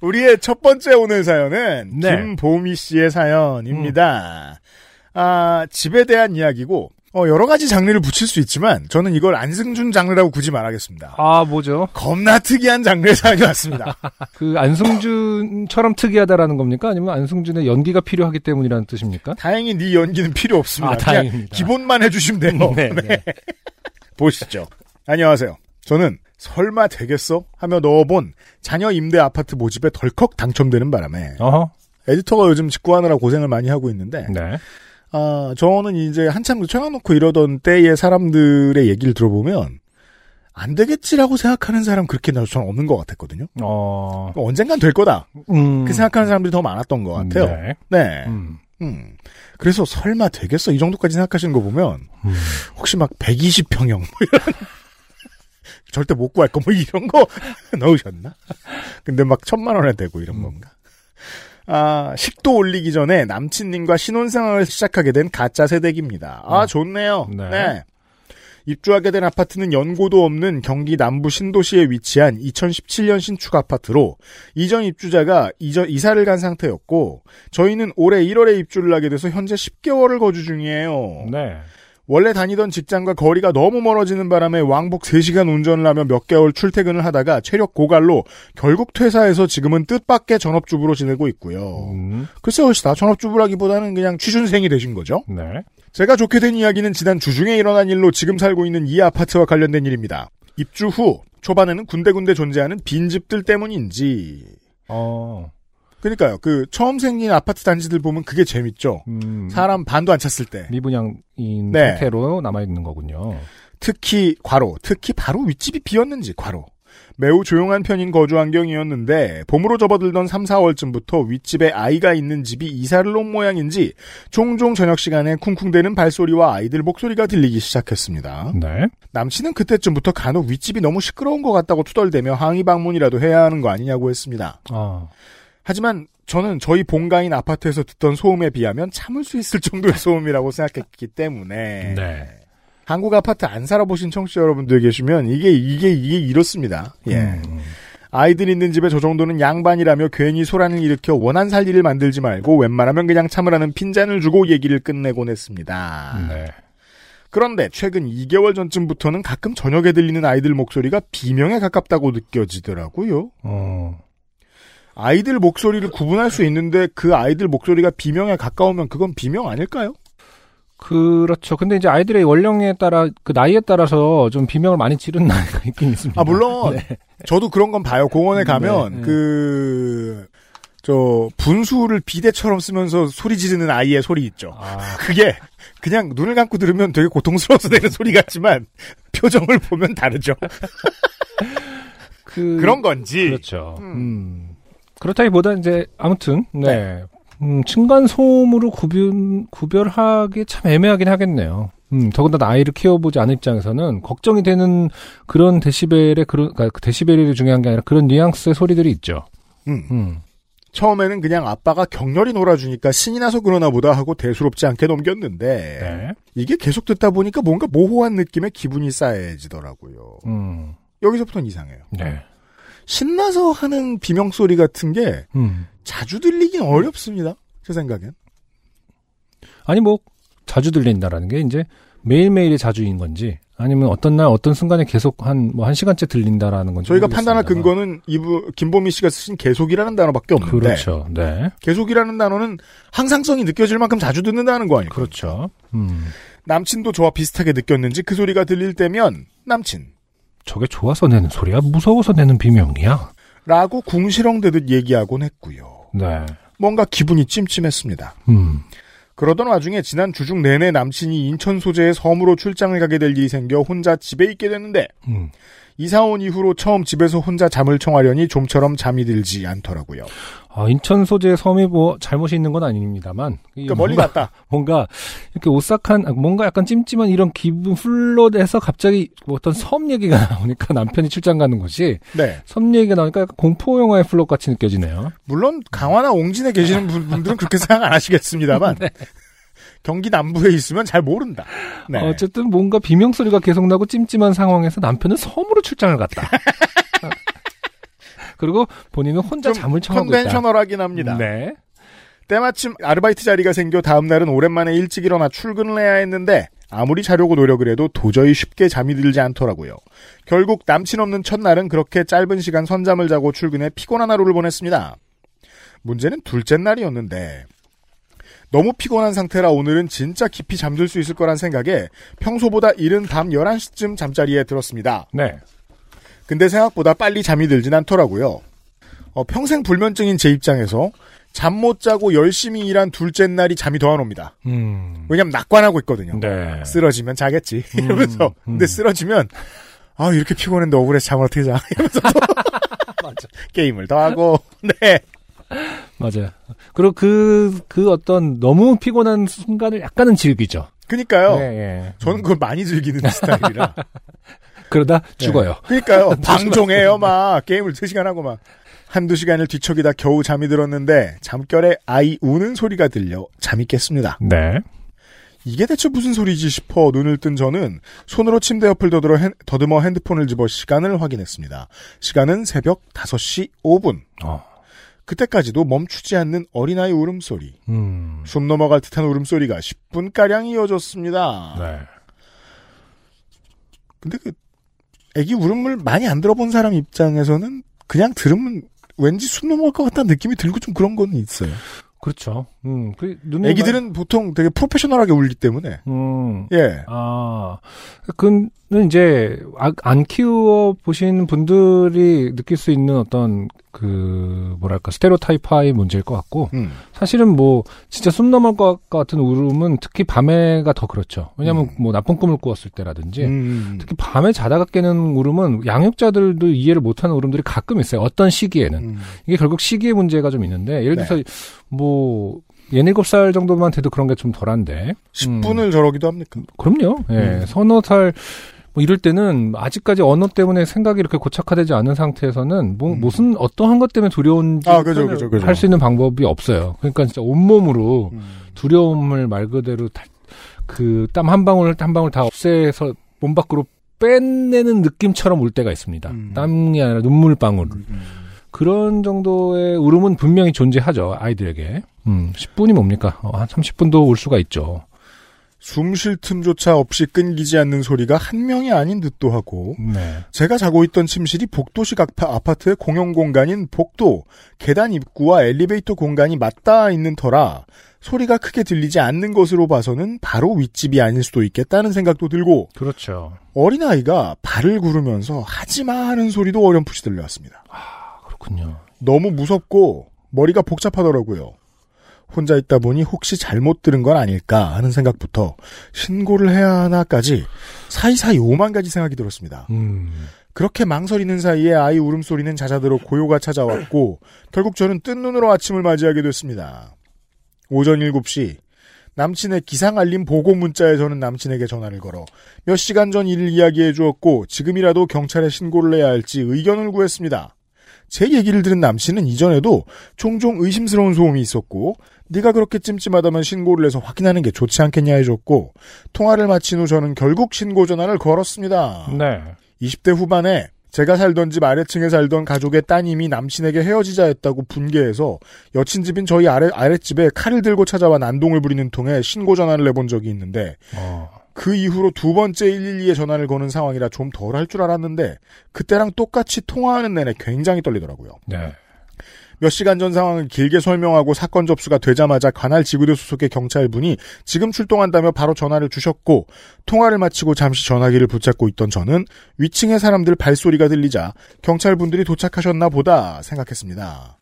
우리의 첫 번째 오늘 사연은 네. 김보미 씨의 사연입니다. 아, 집에 대한 이야기고 어, 여러 가지 장르를 붙일 수 있지만 저는 이걸 안승준 장르라고 굳이 말하겠습니다. 아, 뭐죠? 겁나 특이한 장르의 사연이 왔습니다. 그 안승준처럼 특이하다라는 겁니까? 아니면 안승준의 연기가 필요하기 때문이라는 뜻입니까? 다행히 네 연기는 필요 없습니다. 아, 다행입니다. 기본만 해주시면 돼요. 네, 네. 보시죠. 안녕하세요. 저는 설마 되겠어? 하며 넣어본 자녀 임대 아파트 모집에 덜컥 당첨되는 바람에 어허. 에디터가 요즘 직구하느라 고생을 많이 하고 있는데 네. 아, 저는 이제 한참 쳐놓고 이러던 때의 사람들의 얘기를 들어보면 안 되겠지라고 생각하는 사람 그렇게 나 저는 없는 것 같았거든요. 어. 언젠간 될 거다. 음. 그 생각하는 사람들이 더 많았던 것 같아요. 네. 네. 음. 음. 그래서 설마 되겠어? 이 정도까지 생각하시는 거 보면 음. 혹시 막 120평형 뭐 이런 절대 못 구할 거 뭐 이런 거 넣으셨나? 근데 막 천만 원에 되고 이런 음. 건가? 아, 식도 올리기 전에 남친님과 신혼생활을 시작하게 된 가짜 세대기입니다. 아, 어. 좋네요. 네. 네. 입주하게 된 아파트는 연고도 없는 경기 남부 신도시에 위치한 2017년 신축 아파트로 이전 입주자가 이전 이사를 간 상태였고 저희는 올해 1월에 입주를 하게 돼서 현재 10개월을 거주 중이에요. 네. 원래 다니던 직장과 거리가 너무 멀어지는 바람에 왕복 3시간 운전을 하며 몇 개월 출퇴근을 하다가 체력 고갈로 결국 퇴사해서 지금은 뜻밖의 전업주부로 지내고 있고요. 음. 글쎄 훨씬 전업주부라기보다는 그냥 취준생이 되신 거죠. 네. 제가 좋게 된 이야기는 지난 주중에 일어난 일로 지금 살고 있는 이 아파트와 관련된 일입니다. 입주 후 초반에는 군데군데 존재하는 빈집들 때문인지 어. 그러니까요. 그 처음 생긴 아파트 단지들 보면 그게 재밌죠. 음. 사람 반도 안 찼을 때. 미분양인 네. 상태로 남아 있는 거군요. 특히 과로, 특히 바로 윗집이 비었는지 과로. 매우 조용한 편인 거주 환경이었는데 봄으로 접어들던 3, 4월쯤부터 윗집에 아이가 있는 집이 이사를 온 모양인지 종종 저녁 시간에 쿵쿵대는 발소리와 아이들 목소리가 들리기 시작했습니다. 네. 남친은 그때쯤부터 간혹 윗집이 너무 시끄러운 것 같다고 투덜대며 항의 방문이라도 해야 하는 거 아니냐고 했습니다. 아. 하지만 저는 저희 본가인 아파트에서 듣던 소음에 비하면 참을 수 있을 정도의 소음이라고 생각했기 때문에 네. 한국 아파트 안 살아보신 청취자 여러분들 계시면 이게 이게 이게 이렇습니다. 예. 음. 아이들 있는 집에 저 정도는 양반이라며 괜히 소란을 일으켜 원한 살 일을 만들지 말고 웬만하면 그냥 참으라는 핀잔을 주고 얘기를 끝내곤 했습니다. 네. 그런데 최근 2개월 전쯤부터는 가끔 저녁에 들리는 아이들 목소리가 비명에 가깝다고 느껴지더라고요. 어. 아이들 목소리를 구분할 수 있는데 그 아이들 목소리가 비명에 가까우면 그건 비명 아닐까요? 그렇죠. 근데 이제 아이들의 연령에 따라 그 나이에 따라서 좀 비명을 많이 지르는 나이가 있긴 있습니다. 아 물론 네. 저도 그런 건 봐요. 공원에 가면 네, 네. 그. 저 분수를 비대처럼 쓰면서 소리 지르는 아이의 소리 있죠. 아, 그게 그냥 눈을 감고 들으면 되게 고통스러워서 내는 소리 같지만 표정을 보면 다르죠. 그 그런 건지. 그렇죠. 음. 그렇다기보다 이제 아무튼 네. 음, 층간 소음으로 구분 구별하기 참 애매하긴 하겠네요. 음, 더군다나 아이를 키워보지 않은 입장에서는 걱정이 되는 그런 데시벨의 그런 그러니까 그 데시벨이 중요한 게 아니라 그런 뉘앙스의 소리들이 있죠. 음. 음. 처음에는 그냥 아빠가 격렬히 놀아주니까 신이 나서 그러나 보다 하고 대수롭지 않게 넘겼는데 네. 이게 계속 듣다 보니까 뭔가 모호한 느낌의 기분이 쌓여지더라고요. 음. 여기서부터는 이상해요. 네. 신나서 하는 비명 소리 같은 게 음. 자주 들리긴 어렵습니다. 제 생각엔. 아니 뭐 자주 들린다라는 게 이제 매일매일의 자주인 건지 아니면 어떤 날 어떤 순간에 계속 한 뭐 한 시간째 들린다라는 건지 저희가 판단할 모르겠습니다만. 근거는 이부 김보미 씨가 쓰신 계속이라는 단어밖에 없는데 그렇죠. 네. 계속이라는 단어는 항상성이 느껴질 만큼 자주 듣는다는 거 아닐까요? 그렇죠. 음. 남친도 저와 비슷하게 느꼈는지 그 소리가 들릴 때면 남친 저게 좋아서 내는 소리야? 무서워서 내는 비명이야? 라고 궁시렁대듯 얘기하곤 했고요. 네. 뭔가 기분이 찜찜했습니다. 음. 그러던 와중에 지난 주중 내내 남친이 인천 소재의 섬으로 출장을 가게 될 일이 생겨 혼자 집에 있게 됐는데 음. 이사 온 이후로 처음 집에서 혼자 잠을 청하려니 좀처럼 잠이 들지 않더라고요. 아, 인천 소재 섬이 뭐 잘못이 있는 건 아닙니다만. 이 그러니까 멀리 뭔가- 갔다. 뭔가 이렇게 오싹한 아, 뭔가 약간 찜찜한 이런 기분 플롯에서 갑자기 뭐 어떤 섬 얘기가 나오니까 남편이 출장 가는 곳이 네. 섬 얘기가 나오니까 공포 영화의 플롯 같이 느껴지네요. 물론 강화나 옹진에 계시는 분- 분들은 그렇게 생각 안 하시겠습니다만 경기 남부에 있으면 잘 모른다. 네. 어쨌든 뭔가 비명 소리가 계속 나고 찜찜한 상황에서 남편은 섬으로 출장을 갔다. 그리고 본인은 혼자 좀 잠을 청하고 있다. conventional하긴 합니다. 네. 때마침 아르바이트 자리가 생겨 다음 날은 오랜만에 일찍 일어나 출근을 해야 했는데 아무리 자려고 노력을 해도 도저히 쉽게 잠이 들지 않더라고요. 결국 남친 없는 첫날은 그렇게 짧은 시간 선잠을 자고 출근해 피곤한 하루를 보냈습니다. 문제는 둘째 날이었는데 너무 피곤한 상태라 오늘은 진짜 깊이 잠들 수 있을 거란 생각에 평소보다 이른 밤 11시쯤 잠자리에 들었습니다. 네. 근데 생각보다 빨리 잠이 들진 않더라고요. 어, 평생 불면증인 제 입장에서 잠 못 자고 열심히 일한 둘째 날이 잠이 더 안 옵니다. 음. 왜냐면 낙관하고 있거든요. 네. 쓰러지면 자겠지. 이러면서. 음. 근데 쓰러지면, 아, 이렇게 피곤했는데 억울해서 잠을 어떻게 자. 이러면서 또 맞아. 게임을 더 하고. 네. 맞아요. 그리고 그, 그 어떤 너무 피곤한 순간을 약간은 즐기죠. 그니까요. 예, 예. 저는 그걸 많이 즐기는 스타일이라. 그러다 죽어요. 그니까요. 방종해요, 막. 게임을 3시간 하고 막. 한두 시간을 뒤척이다 겨우 잠이 들었는데, 잠결에 아이 우는 소리가 들려 잠이 깼습니다. 네. 이게 대체 무슨 소리지 싶어 눈을 뜬 저는 손으로 침대 옆을 더듬어, 핸, 더듬어 핸드폰을 집어 시간을 확인했습니다. 시간은 새벽 5시 5분. 어. 그때까지도 멈추지 않는 어린아이 울음소리. 음. 숨 넘어갈 듯한 울음소리가 10분가량 이어졌습니다. 네. 근데 그 애기 울음을 많이 안 들어본 사람 입장에서는 그냥 들으면 왠지 숨 넘어갈 것 같다는 느낌이 들고 좀 그런 건 있어요. 그렇죠. 음. 그, 눈에. 애기들은 보통 되게 프로페셔널하게 울기 때문에. 음. 예. 아, 그 는 이제 아- 안 키워 보신 분들이 느낄 수 있는 어떤 그 뭐랄까 스테레오타이프의 문제일 것 같고 음. 사실은 뭐 진짜 숨 넘을 것 같은 울음은 특히 밤에가 더 그렇죠. 왜냐하면 음. 뭐 나쁜 꿈을 꾸었을 때라든지 음. 특히 밤에 자다가 깨는 울음은 양육자들도 이해를 못하는 울음들이 가끔 있어요. 어떤 시기에는 음. 이게 결국 시기의 문제가 좀 있는데 예를 네. 들어서 뭐 예닐곱 살 정도만 돼도 그런 게 좀 덜한데 10분을 저러기도 합니까? 그럼요. 예. 음. 서너 살, 뭐 이럴 때는 아직까지 언어 때문에 생각이 이렇게 고착화되지 않은 상태에서는 뭐, 음. 무슨 어떠한 것 때문에 두려운지 아, 그죠, 그죠, 그죠. 할수 있는 방법이 없어요. 그러니까 진짜 온몸으로 음. 두려움을 말 그대로 그 땀 한 방울 한 방울 다 없애서 몸 밖으로 빼내는 느낌처럼 울 때가 있습니다. 음. 땀이 아니라 눈물 방울. 음. 그런 정도의 울음은 분명히 존재하죠, 아이들에게. 음, 10분이 뭡니까? 어, 한 30분도 울 수가 있죠. 숨 쉴 틈조차 없이 끊기지 않는 소리가 한 명이 아닌 듯도 하고 네. 제가 자고 있던 침실이 복도식 아파- 아파트의 공용 공간인 복도 계단 입구와 엘리베이터 공간이 맞닿아 있는 터라 소리가 크게 들리지 않는 것으로 봐서는 바로 윗집이 아닐 수도 있겠다는 생각도 들고 그렇죠. 어린아이가 발을 구르면서 하지마 하는 소리도 어렴풋이 들려왔습니다. 그렇군요. 너무 무섭고 머리가 복잡하더라고요. 혼자 있다 보니 혹시 잘못 들은 건 아닐까 하는 생각부터 신고를 해야 하나까지 사이사이 오만 가지 생각이 들었습니다. 음. 그렇게 망설이는 사이에 아이 울음소리는 잦아들어 고요가 찾아왔고 결국 저는 뜬 눈으로 아침을 맞이하게 됐습니다. 오전 7시 남친의 기상 알림 보고 문자에 저는 남친에게 전화를 걸어 몇 시간 전 일을 이야기해 주었고 지금이라도 경찰에 신고를 해야 할지 의견을 구했습니다. 제 얘기를 들은 남친은 이전에도 종종 의심스러운 소음이 있었고 네가 그렇게 찜찜하다면 신고를 해서 확인하는 게 좋지 않겠냐 해줬고 통화를 마친 후 저는 결국 신고 전화를 걸었습니다. 네. 20대 후반에 제가 살던 집 아래층에 살던 가족의 따님이 남친에게 헤어지자 했다고 분개해서 여친 집인 저희 아래, 아랫집에 칼을 들고 찾아와 난동을 부리는 통에 신고 전화를 내본 적이 있는데 어. 그 이후로 두 번째 112에 전화를 거는 상황이라 좀 덜 할 줄 알았는데 그때랑 똑같이 통화하는 내내 굉장히 떨리더라고요. 네. 몇 시간 전 상황을 길게 설명하고 사건 접수가 되자마자 관할 지구대 소속의 경찰분이 지금 출동한다며 바로 전화를 주셨고 통화를 마치고 잠시 전화기를 붙잡고 있던 저는 위층의 사람들 발소리가 들리자 경찰분들이 도착하셨나 보다 생각했습니다.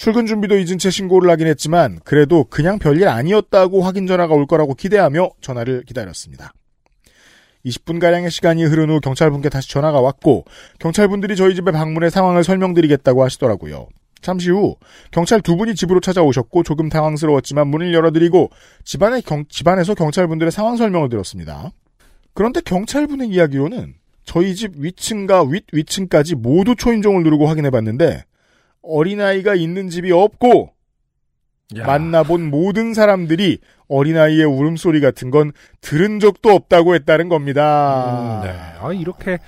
출근 준비도 잊은 채 신고를 하긴 했지만 그래도 그냥 별일 아니었다고 확인 전화가 올 거라고 기대하며 전화를 기다렸습니다. 20분가량의 시간이 흐른 후 경찰분께 다시 전화가 왔고 경찰분들이 저희 집에 방문해 상황을 설명드리겠다고 하시더라고요. 잠시 후 경찰 두 분이 집으로 찾아오셨고 조금 당황스러웠지만 문을 열어드리고 집안에 경, 집안에서 경찰분들의 상황 설명을 들었습니다. 그런데 경찰분의 이야기로는 저희 집 위층과 윗 위층까지 모두 초인종을 누르고 확인해봤는데 어린아이가 있는 집이 없고 야. 만나본 모든 사람들이 어린아이의 울음소리 같은 건 들은 적도 없다고 했다는 겁니다. 음, 네. 아, 이렇게,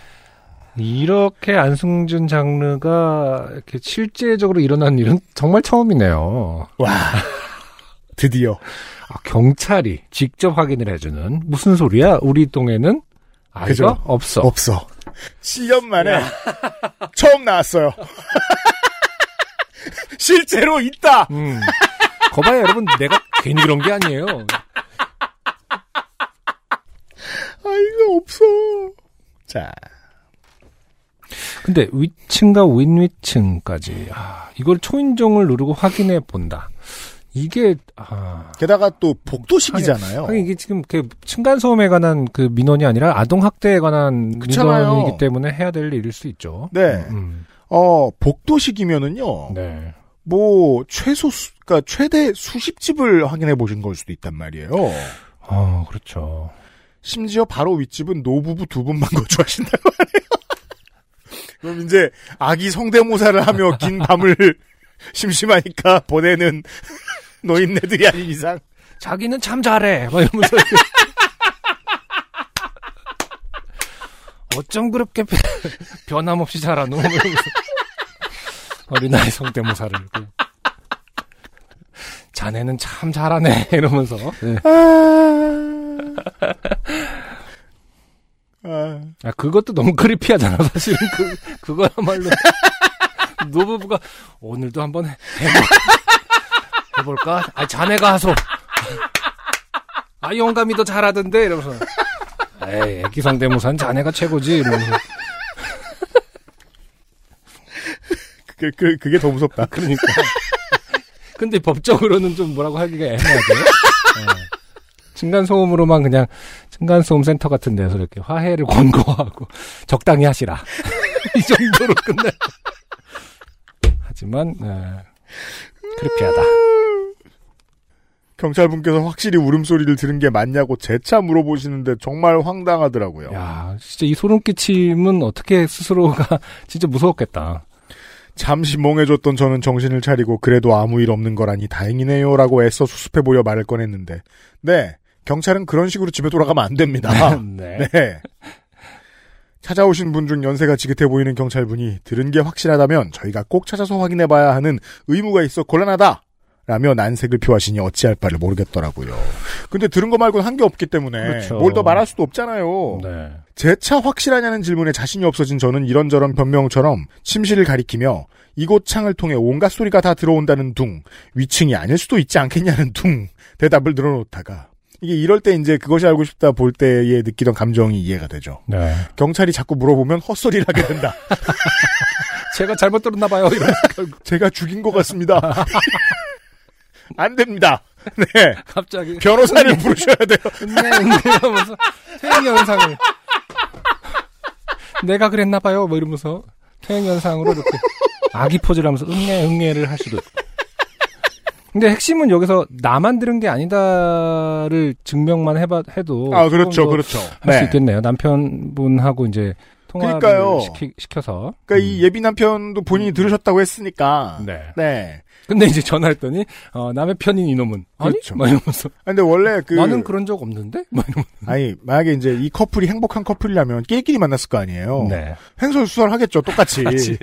이렇게 안승준 장르가 이렇게 실제적으로 일어난 일은 정말 처음이네요. 와, 드디어. 아, 경찰이 직접 확인을 해주는 무슨 소리야? 우리 동에는 아이가 그죠. 없어. 없어. 7년 만에 처음 나왔어요. 실제로 있다! 음. 거봐요, 여러분. 내가 괜히 그런 게 아니에요. 아이가 없어. 자, 근데 위층과 윗위층까지 아, 이걸 초인종을 누르고 확인해 본다. 이게 아, 게다가 또 복도식이잖아요. 아니, 이게 지금 그 층간 소음에 관한 그 민원이 아니라 아동 학대에 관한 그렇잖아요. 민원이기 때문에 해야 될 일일 수 있죠. 네. 음, 어, 복도식이면은요. 네. 뭐 최소 수, 그러니까 최대 수십 집을 확인해 보신 걸 수도 있단 말이에요. 어, 그렇죠. 심지어 바로 윗집은 노부부 두 분만 거주하신다고 하네요. 그럼 이제 아기 성대모사를 하며 긴 밤을 심심하니까 보내는 노인네들이 아닌 이상 자기는 참 잘해. 막 이러면서. 어쩜 그렇게 변- 변함없이 잘하노? 막 이러면서 어린아이 성대모사를. 그. 자네는 참 잘하네. 이러면서. 네. 아, 아, 그것도 너무 크리피하잖아, 사실은. 그, 그거야말로. 노부부가, 오늘도 한번 해, 해볼, 해볼 까? 아, 자네가 하소. 아, 영감이 더 잘하던데? 이러면서. 에이, 애기 성대모사는 자네가 최고지? 이러면서. 그, 그, 그게 더 무섭다. 그러니까. 근데 법적으로는 좀 뭐라고 하기가 애매하죠. 네. 층간소음으로만 그냥 층간소음 센터 같은 데서 이렇게 화해를 권고하고 적당히 하시라. 이 정도로 끝내. 하지만, 네. 크리피하다. 경찰분께서 확실히 울음소리를 들은 게 맞냐고 재차 물어보시는데 정말 황당하더라고요. 야, 진짜 이 소름 끼침은 어떻게 스스로가 진짜 무서웠겠다. 잠시 멍해졌던 저는 정신을 차리고 그래도 아무 일 없는 거라니 다행이네요 라고 애써 수습해보려 말을 꺼냈는데 네 경찰은 그런 식으로 집에 돌아가면 안 됩니다. 네. 네. 찾아오신 분 중 연세가 지긋해 보이는 경찰분이 들은 게 확실하다면 저희가 꼭 찾아서 확인해봐야 하는 의무가 있어 곤란하다. 라며 난색을 표하시니 어찌할 바를 모르겠더라고요. 근데 들은 거 말고는 한 게 없기 때문에 그렇죠. 뭘더 말할 수도 없잖아요. 네. 재차 확실하냐는 질문에 자신이 없어진 저는 이런저런 변명처럼 침실을 가리키며 이곳 창을 통해 온갖 소리가 다 들어온다는 둥, 위층이 아닐 수도 있지 않겠냐는 둥 대답을 늘어놓다가 이게 이럴 때 이제 그것이 알고 싶다 볼 때에 느끼던 감정이 이해가 되죠. 네. 경찰이 자꾸 물어보면 헛소리를 하게 된다. 제가 잘못 들었나 봐요. 제가 죽인 것 같습니다. 안 됩니다. 네. 갑자기 변호사를 부르셔야 돼요. 은네 은네 하면서 퇴행 현상을 내가 그랬나 봐요 뭐 이러면서 퇴행 현상으로 이렇게 아기 포즈를 하면서 응애 응애를 할 수도 있고. 근데 핵심은 여기서 나만 들은 게 아니다를 증명만 해봐 해도 아, 그렇죠, 할 그렇죠. 수 네. 있겠네요 남편분하고 이제 통화를 그러니까요. 시키, 시켜서 그러니까 이 예비 남편도 본인이 들으셨다고 했으니까. 네. 네. 근데 이제 전화했더니 어, 남의 편인 이놈은. 그렇죠. 아니 막 이러면서. 아, 근데 원래 그 나는 그런 적 없는데? 막 이러면서. 아니 만약에 이제 이 커플이 행복한 커플이라면 끼리끼리 만났을 거 아니에요. 네. 횡설수설 하겠죠. 똑같이. 같이.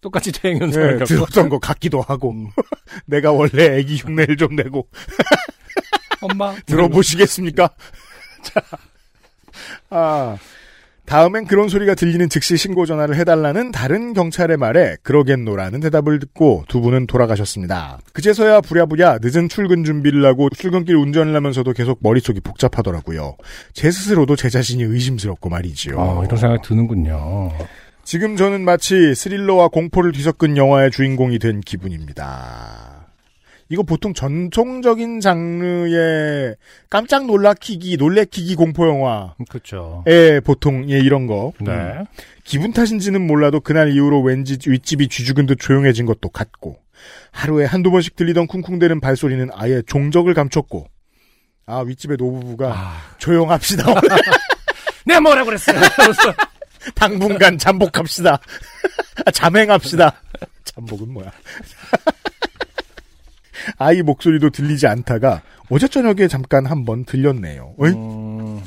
똑같이 퇴행 현상을 예, 겪고. 들었던 것 같기도 하고. 내가 원래 애기 흉내를 좀 내고. 엄마? 들어보시겠습니까? 자, 아 다음엔 그런 소리가 들리는 즉시 신고 전화를 해달라는 다른 경찰의 말에 그러겠노라는 대답을 듣고 두 분은 돌아가셨습니다. 그제서야 부랴부랴 늦은 출근 준비를 하고 출근길 운전을 하면서도 계속 머릿속이 복잡하더라고요. 제 스스로도 제 자신이 의심스럽고 말이지요. 아, 이런 생각이 드는군요. 지금 저는 마치 스릴러와 공포를 뒤섞은 영화의 주인공이 된 기분입니다. 이거 보통 전통적인 장르의 깜짝 놀라키기, 놀래키기 공포 영화에 그렇죠. 보통 예 이런 거. 네. 음. 기분 탓인지는 몰라도 그날 이후로 왠지 윗집이 쥐죽은 듯 조용해진 것도 같고 하루에 한두 번씩 들리던 쿵쿵대는 발소리는 아예 종적을 감췄고 아 윗집의 노부부가 아, 조용합시다. 내가 뭐라 그랬어? 당분간 잠복합시다. 아, 잠행합시다. 잠복은 뭐야? 아이 목소리도 들리지 않다가 어제 저녁에 잠깐 한번 들렸네요. 어이? 음,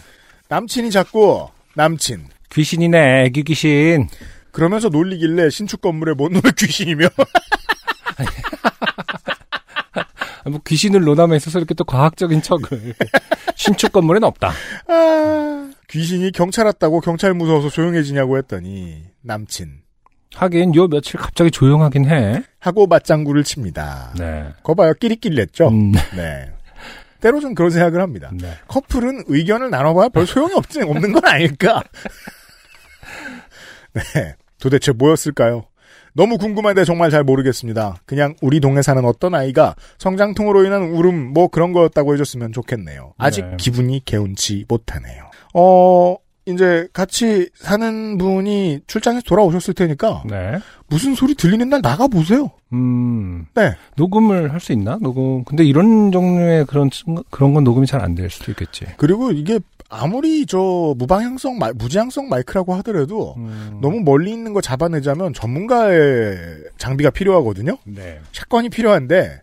남친이 자꾸 남친 귀신이네, 애기 귀신. 그러면서 놀리길래 신축 건물에 못 놀 귀신이며 아, 뭐 귀신을 있어서 이렇게 또 과학적인 척을. 신축 건물엔 없다. 아, 귀신이 경찰 왔다고 경찰 무서워서 조용해지냐고 했더니 남친 하긴 요 며칠 갑자기 조용하긴 해. 하고 맞장구를 칩니다. 네. 거 봐요 끼리끼리했죠. 음, 네. 때로 좀 그런 생각을 합니다. 네. 커플은 의견을 나눠봐야 별 소용이 없지, 없는 건 아닐까? 네. 도대체 뭐였을까요? 너무 궁금한데 정말 잘 모르겠습니다. 그냥 우리 동네 사는 어떤 아이가 성장통으로 인한 울음 뭐 그런 거였다고 해줬으면 좋겠네요. 아직 네. 기분이 개운치 못하네요. 어, 이제 같이 사는 분이 출장에서 돌아오셨을 테니까 네. 무슨 소리 들리는 날 나가 보세요. 음, 네. 녹음을 할 수 있나? 녹음. 근데 이런 종류의 그런, 친- 그런 건 녹음이 잘 안 될 수도 있겠지. 그리고 이게 아무리 저 무방향성, 마- 무지향성 마이크라고 하더라도 음, 너무 멀리 있는 거 잡아내자면 전문가의 장비가 필요하거든요. 네. 샷건이 필요한데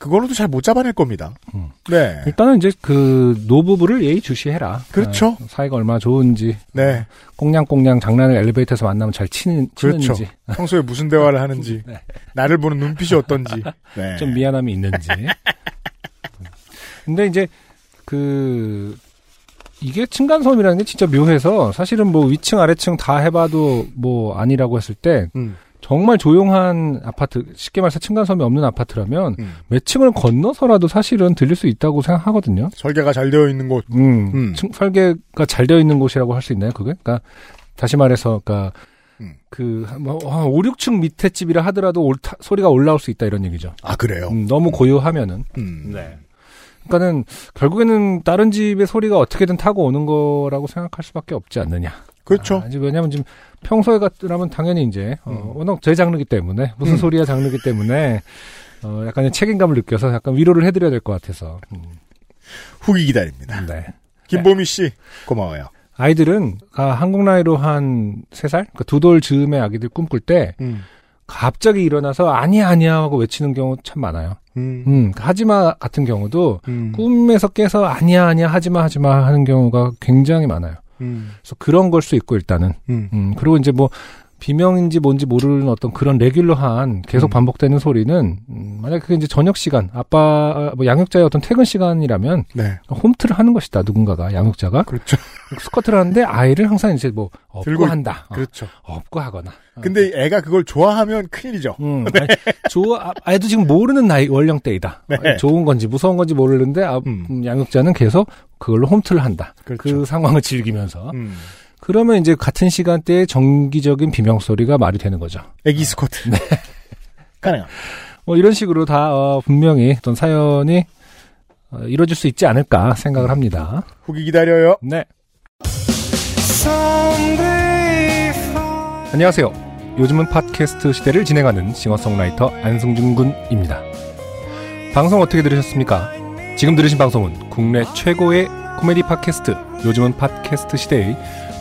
그걸로도 잘 못 잡아낼 겁니다. 음. 네, 일단은 이제 그 노부부를 예의주시해라. 그렇죠. 아, 사이가 얼마나 좋은지. 네, 꽁냥꽁냥 장난을 엘리베이터에서 만나면 잘 치는, 그렇죠. 치는지. 평소에 무슨 대화를 하는지, 네. 나를 보는 눈빛이 어떤지. 네, 좀 미안함이 있는지. 근데 이제 그 이게 층간소음이라는 게 진짜 묘해서 사실은 뭐 위층 아래층 다 해봐도 뭐 아니라고 했을 때 음, 정말 조용한 아파트 쉽게 말해서 층간소음이 없는 아파트라면 음. 몇 층을 건너서라도 사실은 들릴 수 있다고 생각하거든요. 설계가 잘 되어 있는 곳. 음, 음. 층- 설계가 잘 되어 있는 곳이라고 할 수 있나요? 그게? 그러니까 다시 말해서 그러니까 음. 그, 뭐, 한 5, 6층 밑에 집이라 하더라도 올- 타- 소리가 올라올 수 있다 이런 얘기죠. 아 그래요. 음, 너무 고요하면은. 음. 네. 그러니까는 결국에는 다른 집의 소리가 어떻게든 타고 오는 거라고 생각할 수밖에 없지 않느냐. 그렇죠. 아, 이제 왜냐하면 지금 평소에 같으면 당연히 이제 어, 음. 워낙 제 장르기 때문에 무슨 음. 소리야 장르기 때문에 어, 약간의 책임감을 느껴서 약간 위로를 해드려야 될 것 같아서. 음, 후기 기다립니다. 네. 김보미 씨 고마워요. 아이들은 아, 한국 나이로 한 3살? 그두 돌 즈음의 아기들 꿈꿀 때 음, 갑자기 일어나서 아니야 아니야 하고 외치는 경우 참 많아요. 음, 음, 하지마 같은 경우도 음, 꿈에서 깨서 아니야 아니야 하지마 하지마 하는 경우가 굉장히 많아요. 음, 그래서 그런 걸 수 있고 일단은 음. 음 그리고 이제 뭐 비명인지 뭔지 모르는 어떤 그런 레귤러한 계속 음. 반복되는 소리는 음, 만약 그게 이제 저녁 시간 아빠 뭐 양육자의 어떤 퇴근 시간이라면 네, 홈트를 하는 것이다 누군가가 양육자가 그렇죠. 스쿼트를 하는데 아이를 항상 이제 뭐 업고 들고 있- 한다 어, 그렇죠. 업고 하거나 어. 근데 애가 그걸 좋아하면 큰일이죠. 음, 아니, 좋아, 아, 아이도 지금 모르는 나이, 연령대이다. 네. 아, 좋은 건지 무서운 건지 모르는데, 아, 음. 음, 양육자는 계속 그걸로 홈트를 한다. 그 그렇죠. 상황을 즐기면서. 음. 그러면 이제 같은 시간대에 정기적인 비명 소리가 말이 되는 거죠. 애기 스쿼트. 네. 가능합니다. 뭐 이런 식으로 다, 어, 분명히 어떤 사연이 어, 이루어질 수 있지 않을까 생각을 합니다. 후기 기다려요. 네. 안녕하세요. 요즘은 팟캐스트 시대를 진행하는 싱어송라이터 안승준 군입니다. 방송 어떻게 들으셨습니까? 지금 들으신 방송은 국내 최고의 코미디 팟캐스트 요즘은 팟캐스트 시대의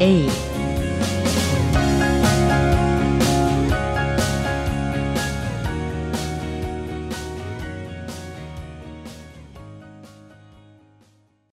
A.